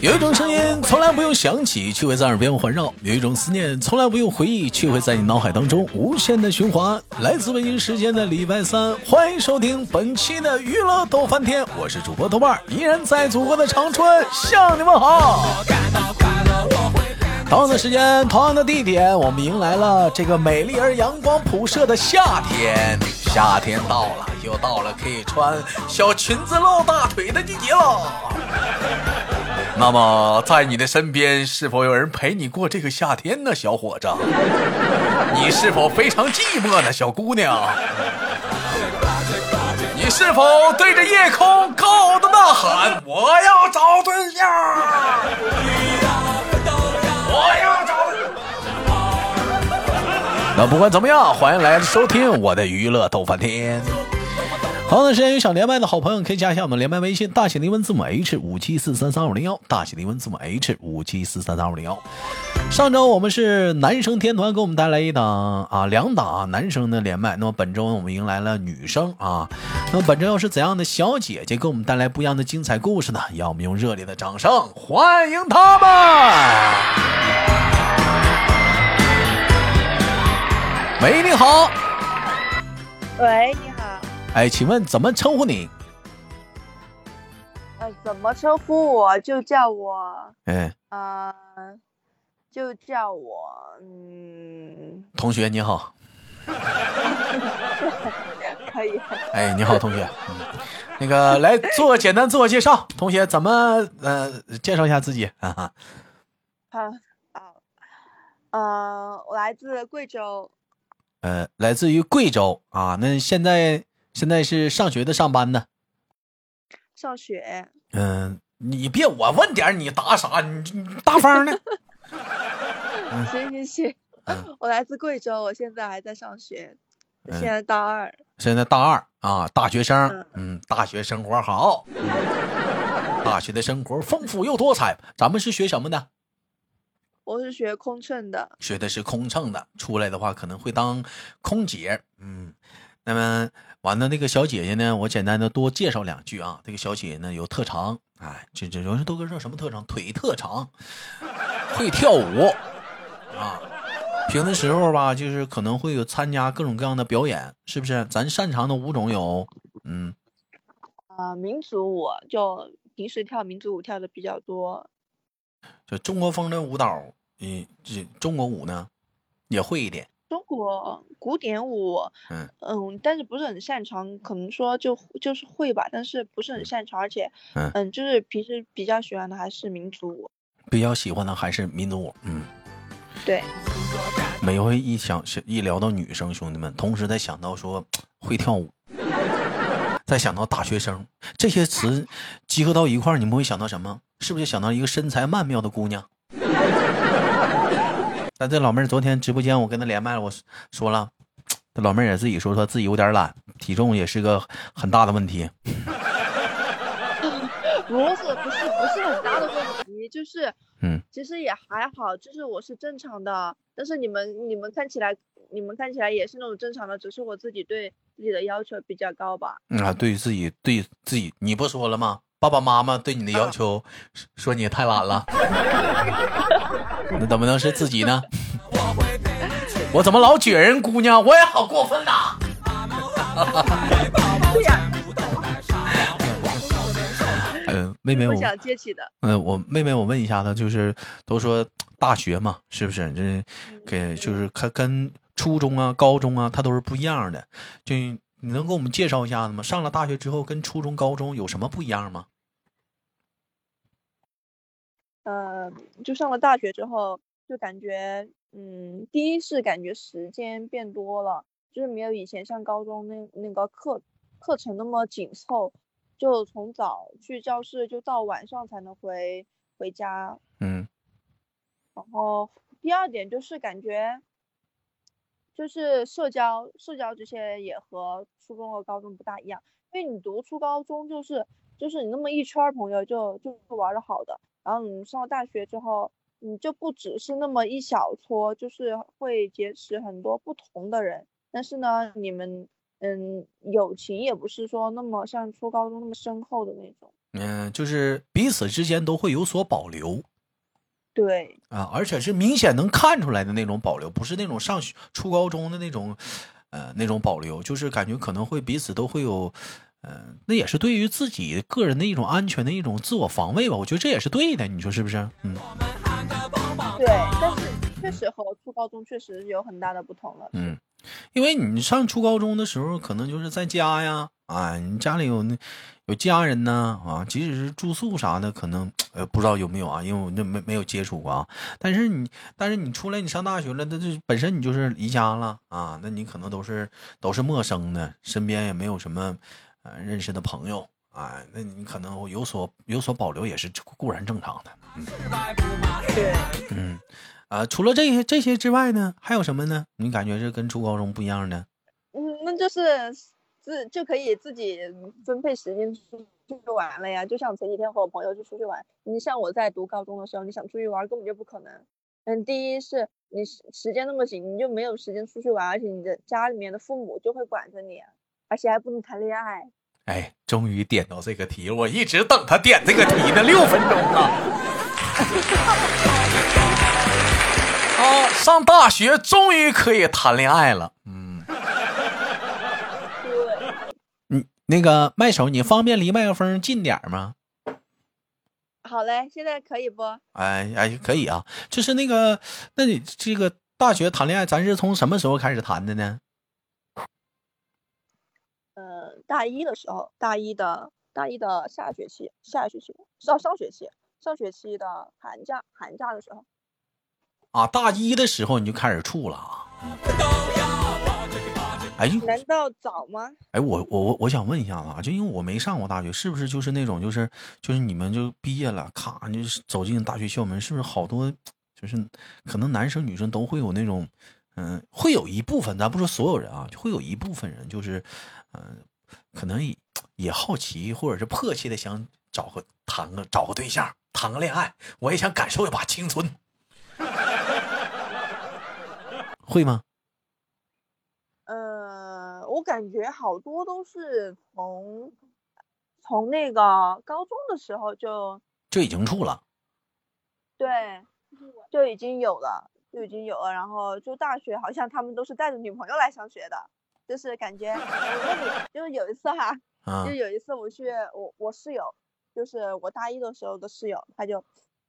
有一种声音从来不用想起，却会在耳边环绕；有一种思念从来不用回忆，却会在你脑海当中无限的循环。来自北京时间的礼拜三，欢迎收听本期的娱乐逗翻天，我是主播豆瓣，依然在祖国的长春向你们好。同样的时间，同样的地点，我们迎来了这个美丽而阳光普射的夏天。夏天到了，又到了可以穿小裙子露大腿的季节了。那么，在你的身边，是否有人陪你过这个夏天呢，小伙子？你是否非常寂寞呢，小姑娘？你是否对着夜空高傲的呐喊：“我要找对象！”我要找。那不管怎么样，欢迎来收听我的娱乐逗翻天。好的，时间有想连麦的好朋友可以加一下我们连麦微信，大写的英文字母 H 五七四三三五零幺，大写的英文字母 H 五七四三三五零幺。上周我们是男生天团给我们带来一档啊两档啊男生的连麦，那么本周我们迎来了女生啊，那么本周又是怎样的小姐姐给我们带来不一样的精彩故事呢？让我们用热烈的掌声欢迎他们！喂，你好。喂，你好。哎，请问怎么称呼你？呃，怎么称呼我就叫我，哎，呃，就叫我，嗯，同学你好。可以。哎，你好，同学。嗯，那个来做个简单自我介绍，同学怎么呃介绍一下自己啊？好，好，呃，我来自贵州。呃，来自于贵州啊，那现在现在是上学的，上班的？上学。嗯，你别我问点你答啥？你你大方呢。行行行，我来自贵州，我现在还在上学，现在大二。现在大二啊，大学生。嗯，大学生活好，大学的生活丰富又多彩。咱们是学什么的？我是学空乘的，学的是空乘的，出来的话可能会当空姐。嗯，那么完了，那个小姐姐呢？我简单的多介绍两句啊。这个小姐姐呢有特长，哎，这这有人都跟说什么特长？腿特长，会跳舞啊。平的时候吧，就是可能会有参加各种各样的表演，是不是？咱擅长的舞种有，嗯，啊，民族舞，就平时跳民族舞跳的比较多。就中国风的舞蹈，嗯，这中国舞呢，也会一点。中国古典舞，嗯嗯，但是不是很擅长，可能说就就是会吧，但是不是很擅长，而且，嗯嗯，就是平时比较喜欢的还是民族舞。比较喜欢的还是民族舞，嗯，对。每回一想一聊到女生，兄弟们，同时在想到说会跳舞，再想到大学生，这些词集合到一块儿，你们会想到什么？是不是想到一个身材曼妙的姑娘？但这老妹儿昨天直播间我跟她连麦了，我说了，这老妹儿也自己说说自己有点懒，体重也是个很大的问题。不是不是不是很大的问题，就是嗯，其实也还好，就是我是正常的，但是你们你们看起来你们看起来也是那种正常的，只是我自己对自己的要求比较高吧？啊，对自己对自己，你不说了吗？爸爸妈妈对你的要求，说你太懒了，那怎么能是自己呢？我怎么老撅人姑娘？我也好过分呐！嗯，妹妹，我想接起的。嗯，我妹妹，我问一下她，就是都说大学嘛，是不是？这给就是跟跟初中啊、高中啊，它都是不一样的。就你能给我们介绍一下子吗？上了大学之后，跟初中、高中有什么不一样吗？呃，就上了大学之后，就感觉，嗯，第一是感觉时间变多了，就是没有以前上高中那那个课课程那么紧凑，就从早去教室，就到晚上才能回回家。嗯。然后第二点就是感觉，就是社交社交这些也和初中和高中不大一样，因为你读初高中就是就是你那么一圈朋友就就玩的好的。然后你上了大学之后，你就不只是那么一小撮，就是会结识很多不同的人。但是呢，你们嗯，友情也不是说那么像初高中那么深厚的那种。嗯、就是彼此之间都会有所保留对，啊，而且是明显能看出来的那种保留，不是那种上学初高中的那种，呃，那种保留，就是感觉可能会彼此都会有，呃，那也是对于自己个人的一种安全的一种自我防卫吧。我觉得这也是对的，你说是不是？嗯对，但是确实和初高中确实有很大的不同了。嗯，因为你上初高中的时候，可能就是在家呀，啊，你家里有那有家人呢，啊，即使是住宿啥的，可能呃不知道有没有啊，因为我那没没有接触过啊。但是你，但是你出来你上大学了，那这本身你就是离家了啊，那你可能都是都是陌生的，身边也没有什么呃认识的朋友啊，那你可能有所有所保留也是固然正常的。嗯，啊，除了这些这些之外呢，还有什么呢？你感觉这跟初高中不一样呢？嗯，那就是自就可以自己分配时间出去玩了呀。就像前几天和我朋友去出去玩，你像我在读高中的时候，你想出去玩根本就不可能。嗯，第一是你时时间那么紧，你就没有时间出去玩，而且你的家里面的父母就会管着你，而且还不能谈恋爱。哎，终于点到这个题了，我一直等他点这个题呢，六分钟了。啊，上大学终于可以谈恋爱了。嗯，对，你那个麦手，你方便离麦克风近点儿吗？好嘞，现在可以不？哎哎，可以啊。就是那个，那你这个大学谈恋爱，咱是从什么时候开始谈的呢？呃，大一的时候，大一的大一的下学期，下学期上上学期，上学期的寒假，寒假的时候，啊，大一的时候你就开始处了啊？哎，难道早吗？哎，我我我我想问一下子啊，就因为我没上过大学，是不是就是那种就是就是你们就毕业了，咔就是走进大学校门，是不是好多就是可能男生女生都会有那种，嗯、会有一部分，咱不说所有人啊，就会有一部分人就是，嗯、可能也也好奇或者是迫切的想找个谈个找个对象，谈个恋爱，我也想感受一把青春，会吗？呃，我感觉好多都是从从那个高中的时候就就已经处了。对就已经有了，就已经有了，然后就大学好像他们都是带着女朋友来上学的，就是感觉就是有一次哈，啊就有一次我去我我室友，就是我大一的时候的室友，他就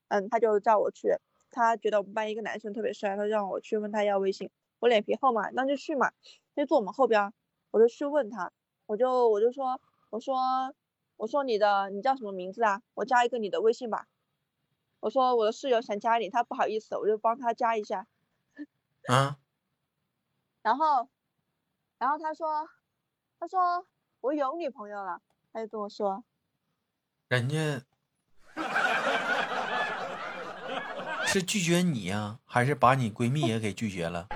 嗯他就叫我去，他觉得我们班一个男生特别帅，他让我去问他要微信，我脸皮厚嘛，那就去嘛，就坐我们后边，我就去问他，我就我就说我说我说你的你叫什么名字啊？我加一个你的微信吧。我说我的室友想加你，他不好意思，我就帮他加一下。啊然后，然后他说，他说我有女朋友了，他就跟我说，人家 是拒绝你呀、还是把你闺蜜也给拒绝了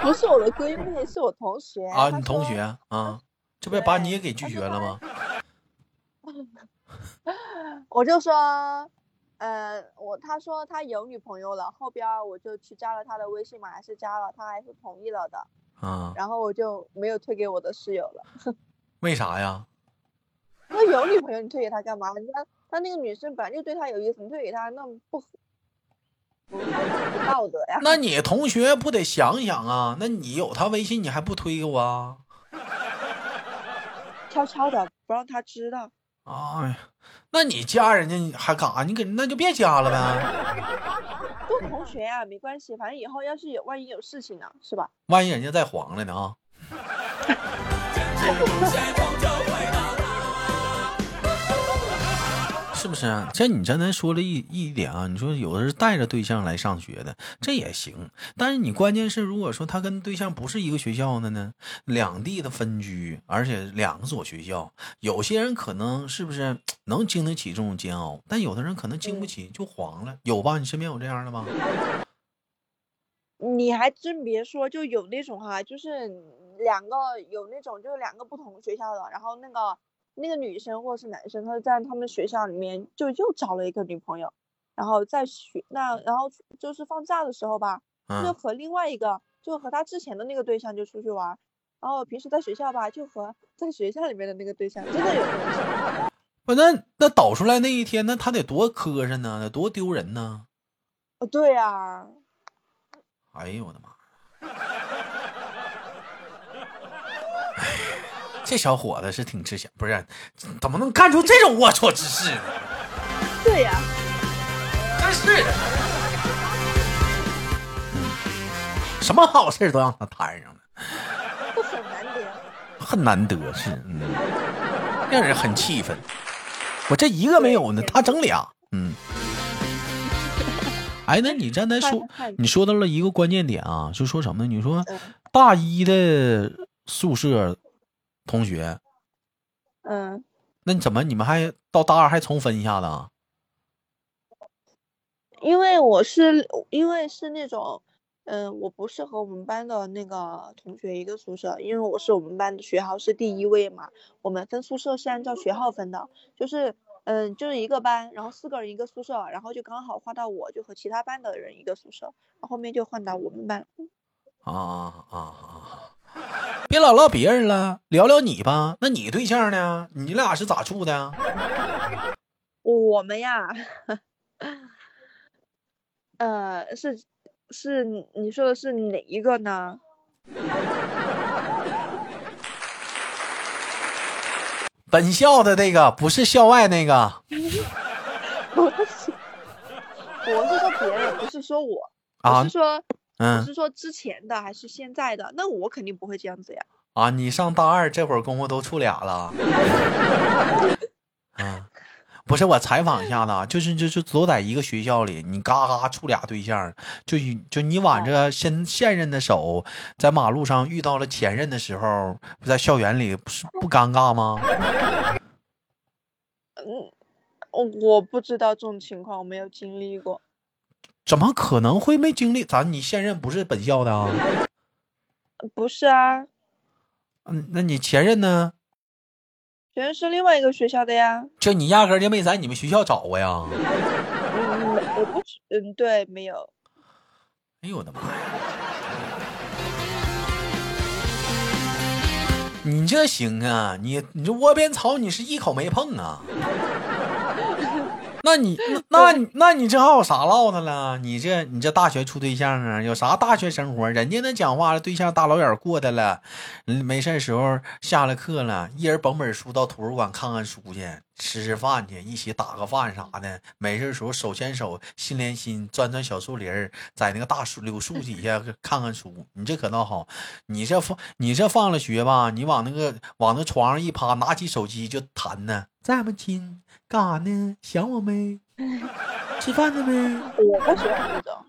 不是我的闺蜜，是我同学。啊？你同学啊，这不把你也给拒绝了吗？我就说，呃，我他说他有女朋友了，后边我就去加了他的微信嘛，还是加了，他还是同意了的，啊，然后我就没有推给我的室友了。为啥呀？那有女朋友你推给他干嘛？人家他那个女生本来就对他有意思，你推给他那不不道德呀。那你同学不得想想啊？那你有他微信，你还不推给我啊？悄悄的不让他知道。哎呀，那你加人家你还干啥？你给那就别加了呗。都同学呀、没关系，反正以后要是有万一有事情呢，是吧？万一人家再黄了呢啊？是不是啊？像你刚才说了一一点啊，你说有的是带着对象来上学的，这也行。但是你关键是，如果说他跟对象不是一个学校的呢，两地的分居，而且两所学校，有些人可能是不是能经得起这种煎熬，但有的人可能经不起，就黄了。有吧？你身边有这样的吗？你还真别说，就有那种哈，就是两个有那种就是两个不同学校的，然后那个那个女生或者是男生，他在他们学校里面就又找了一个女朋友，然后在学那然后就是放假的时候吧，就嗯，和另外一个就和他之前的那个对象就出去玩，然后平时在学校吧就和在学校里面的那个对象，真的有关系。不，那那导出来那一天，那他得多磕碜呢，得多丢人呢。哦，对呀、哎呦我的妈！哎，这小伙子是挺吃香，不是？怎么能干出这种龌龊之事呢？对呀、真是的，什么好事都让他摊上了，这很难得。很难得是，嗯，让人很气愤。我这一个没有呢，他整俩，嗯。哎，那你刚才说你说到了一个关键点啊，就说什么呢？你说嗯大一的宿舍同学，嗯，那你怎么你们还到大二还重分一下子啊？因为我是因为是那种，嗯、我不是和我们班的那个同学一个宿舍，因为我是我们班的学号是第一位嘛，我们分宿舍是按照学号分的，就是嗯，就是一个班，然后四个人一个宿舍，然后就刚好换到我就和其他班的人一个宿舍，然后后面就换到我们班。啊啊啊啊！别老唠别人了，聊聊你吧。那你对象呢？你俩是咋处的？我们呀，呃，是是你你说的是哪一个呢？本校的那个，不是校外那个不是，我是说别人，不是说我，啊我是？说我嗯是说之前的还是现在的？那我肯定不会这样子呀。啊，你上大二这会儿功夫都处俩了。啊，不是我采访一下子啊，就是就是都在一个学校里，你嘎嘎处俩对象，就就你挽着现现任的手，在马路上遇到了前任的时候，在校园里不是不尴尬吗？嗯，我我不知道这种情况，我没有经历过。怎么可能会没经历？咱你现任不是本校的啊？呃不是啊，嗯，那你前任呢？前任是另外一个学校的呀。就你压根儿就没在你们学校找过呀？嗯，我不知，嗯，对，没有。哎呦我的妈呀！你这行啊？你你这窝边草，你是一口没碰啊？那你 那那你那你这还有啥唠的了？你这你这大学处对象啊？有啥大学生活？人家那讲话对象大老远过的了，嗯没事儿时候下了课了，一人捧本书到图书馆看看书去，吃吃饭去，一起打个饭啥的。没事儿时候手牵手，心连心，钻钻小树林儿，在那个大树柳树底下看看书。你这可倒好，你这放你这放了学吧，你往那个往那床上一趴，拿起手机就弹呢。在吗，亲？干啥呢？想我没？吃饭了没？我不喜欢这种，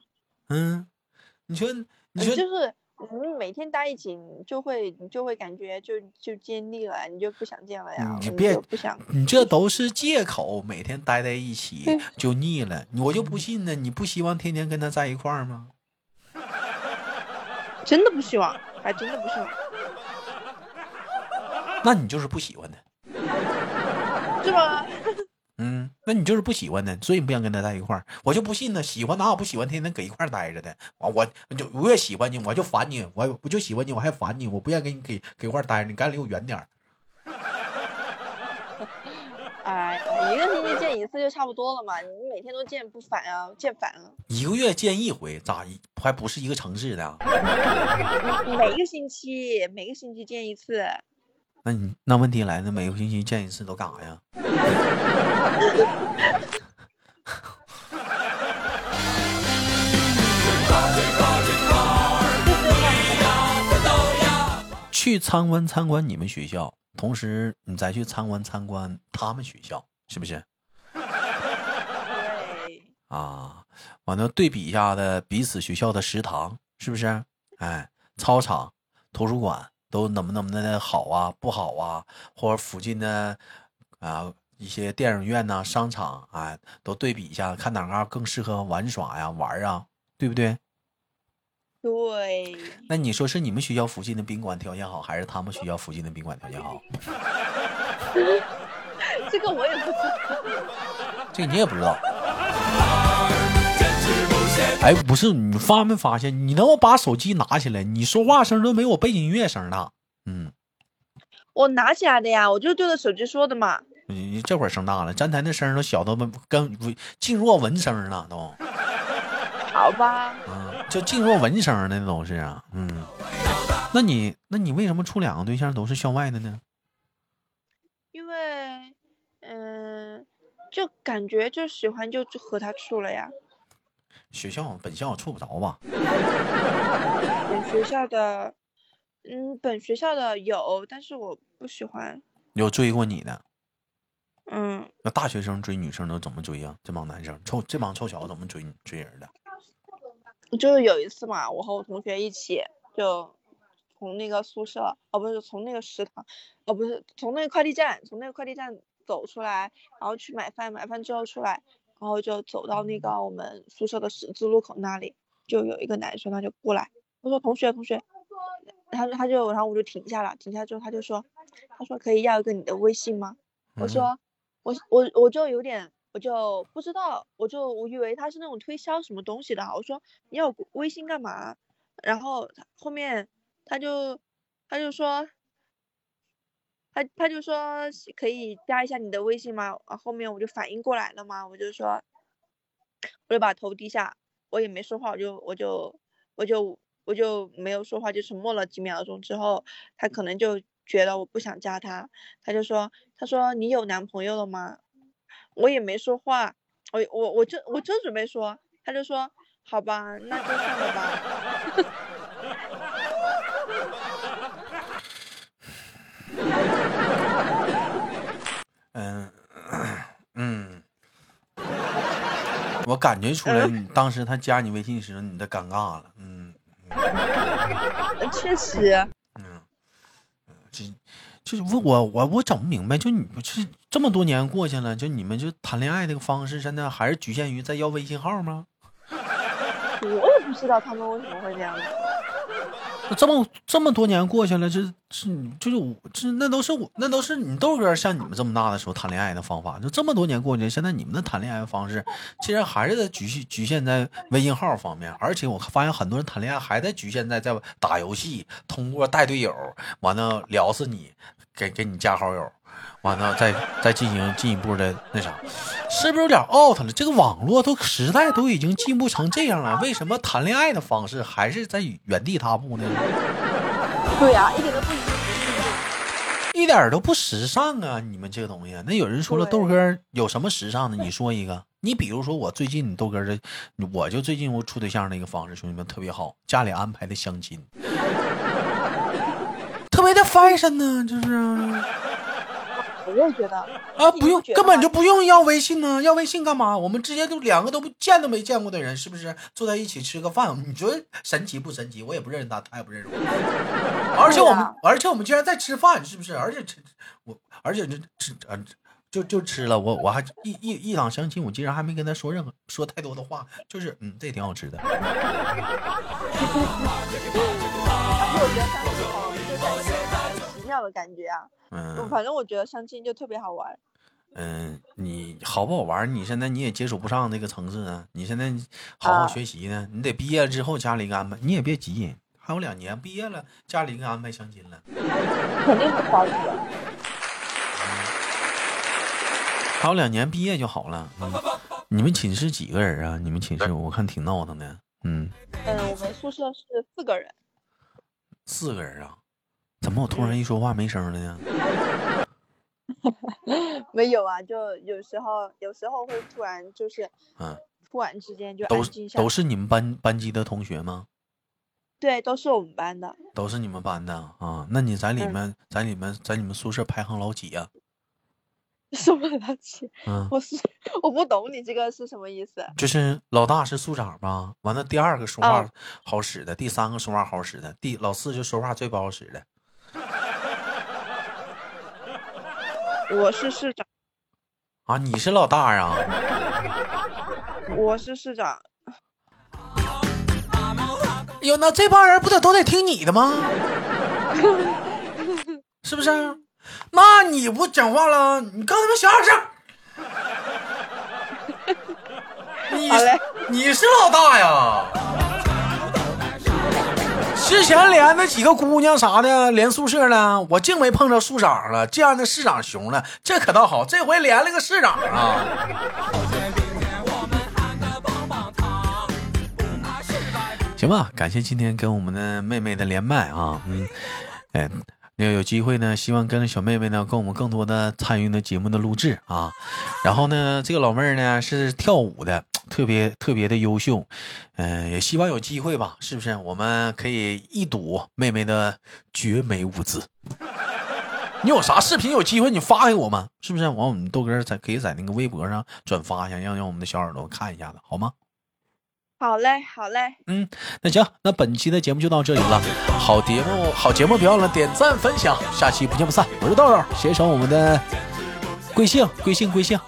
嗯，你说你嗯说就是你每天待一起，你就会你就会感觉就就见腻了，你就不想见了呀，你你别就不想。你这都是借口，每天待在一起嗯就腻了。我就不信呢，你不希望天天跟他在一块儿吗？真的不希望，还真的不希望，那你就是不喜欢他。是吧？嗯，那你就是不喜欢他，所以你不想跟他在一块儿。我就不信呢，喜欢哪有不喜欢天天搁一块儿待着的？我我就我越喜欢你，我就烦你，我我就喜欢你，我还烦你，我不愿意跟你给给一块儿待着，你赶紧离我远点儿。哎，一个星期见一次就差不多了嘛，你每天都见不烦啊，见烦了。一个月见一回，咋还不是一个城市的啊？每个星期每个星期见一次，那你那问题来了，每个星期见一次都干啥呀？去参观参观你们学校，同时你再去参观参观他们学校，是不是？啊，完了对比一下的彼此学校的食堂是不是？哎，操场、图书馆都能不能不能的好啊，不好啊，或者附近的啊一些电影院呐、商场啊，都对比一下，看哪嘎更适合玩耍呀、玩啊，对不对？对，那你说是你们学校附近的宾馆条件好，还是他们学校附近的宾馆条件好？这个我也不知道。这你也不知道。哎，不是，你发没发现？你能够把手机拿起来，你说话声都没有背景音乐声大。嗯，我拿起来的呀，我就对着手机说的嘛。你这会儿声大了，站台那声都小到跟静若闻声了都。好吧。嗯，就静若闻声的都是啊。嗯，那你那你为什么处两个对象都是校外的呢？因为，嗯，就感觉就喜欢就和他处了呀。学校本校处不着吧？本学校的，嗯，本学校的有，但是我不喜欢。有追过你的？嗯。那大学生追女生都怎么追呀？这帮男生臭，这帮臭小子怎么追追人的？就是有一次嘛，我和我同学一起就从那个宿舍，哦，不是从那个食堂，哦，不是从那个快递站，从那个快递站走出来，然后去买饭，买饭之后出来。然后就走到那个我们宿舍的十字路口那里，就有一个男生，他就过来，他说：“同学，同学。”他他就然后我就停下了，停下之后他就说：“他说可以要一个你的微信吗？”我说：“我我我就有点，我就不知道，我就我以为他是那种推销什么东西的。我说你要微信干嘛？然后后面他就他就说。”他他就说可以加一下你的微信吗？啊，后面我就反应过来了嘛，我就说，我就把头低下，我也没说话，我就我就我就我就没有说话，就沉默了几秒钟之后，他可能就觉得我不想加他，他就说，他说你有男朋友了吗？我也没说话，我我我就我就准备说，他就说好吧，那就算了吧。我感觉出来，你当时他加你微信时，你的尴尬了。嗯，确实。嗯，这就是问我我我整不明白，就你们这这么多年过去了，就你们就谈恋爱这个方式，现在还是局限于在要微信号吗？我也不知道他们为什么会这样。这么这么多年过去了，这这就是我这那都是我那都是你豆哥像你们这么大的时候谈恋爱的方法。就这么多年过去，现在你们的谈恋爱方式，竟然还是在局限局限在微信号方面。而且我发现很多人谈恋爱还在局限在在打游戏，通过带队友完了聊死你，给给你加好友。完了，再再进行进一步的那啥，是不是有点 out 了？这个网络都时代都已经进步成这样了，为什么谈恋爱的方式还是在原地踏步呢？对呀，一点都不一点都不时尚啊！你们这个东西，那有人说了，豆哥有什么时尚的？你说一个，你比如说我最近豆哥的，我就最近我处对象那个方式，兄弟们特别好，家里安排的相亲，特别的 fashion 呢，就是。我也觉得啊，不用，根本就不用要微信呢，要微信干嘛？我们直接就两个都不见都没见过的人，是不是坐在一起吃个饭？你觉得神奇不神奇？我也不认识他，他也不认识我，而且我们，而且我们竟然在吃饭，是不是？而且吃我，而且这吃啊，就就吃了。我我还一一一场相亲，我竟然还没跟他说任何说太多的话，就是嗯，这挺好吃的。妙的感觉啊，嗯，反正我觉得相亲就特别好玩。嗯，你好不好玩？你现在你也接触不上那个城市啊。你现在好好学习呢，你得毕业之后家里给安排。你也别急，还有两年，毕业了家里给安排相亲了。肯定不着急。还有两年毕业就好了。你们寝室几个人啊？你们寝室我看挺闹腾的。嗯。嗯，我们宿舍是四个人。四个人啊。怎么我突然一说话没声了呢？没有啊，就有时候有时候会突然就是嗯，突然之间就都都是你们班班级的同学吗？对，都是我们班的。都是你们班的啊？那你在里面在你们在你们宿舍排行老几呀？什么老几？嗯，我是我不懂你这个是什么意思？就是老大是宿长吧？完了第二个说话好使的，第三个说话好使的，第老四就说话最不好使的。我是市长啊，你是老大呀？我是市长。哟，那这帮人不得都得听你的吗？是不是？那你不讲话了？你告他们小点声。你你是老大呀？之前连那几个姑娘啥的连宿舍呢，我净没碰着宿长了，这样的市长熊了，这可倒好，这回连了个市长啊。行吧，感谢今天跟我们的妹妹的连麦啊，嗯，哎，那有机会呢，希望跟着小妹妹呢，跟我们更多的参与呢节目的录制啊。然后呢，这个老妹儿呢是跳舞的，特别特别的优秀，嗯、也希望有机会吧，是不是？我们可以一睹妹妹的绝美舞姿。你有啥视频有机会你发给我吗？是不是？完，我们豆哥在可以在那个微博上转发一下，让让我们的小耳朵看一下子，好吗？好嘞，好嘞，嗯，那行，那本期的节目就到这里了。好节目，好节目，别忘了点赞分享，下期不见不散。我是豆豆，携手我们的贵姓，贵姓，贵姓，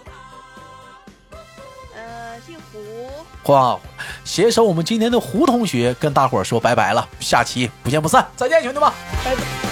呃，姓胡，哇，携手我们今天的胡同学，跟大伙儿说拜拜了。下期不见不散，再见，兄弟们。拜拜。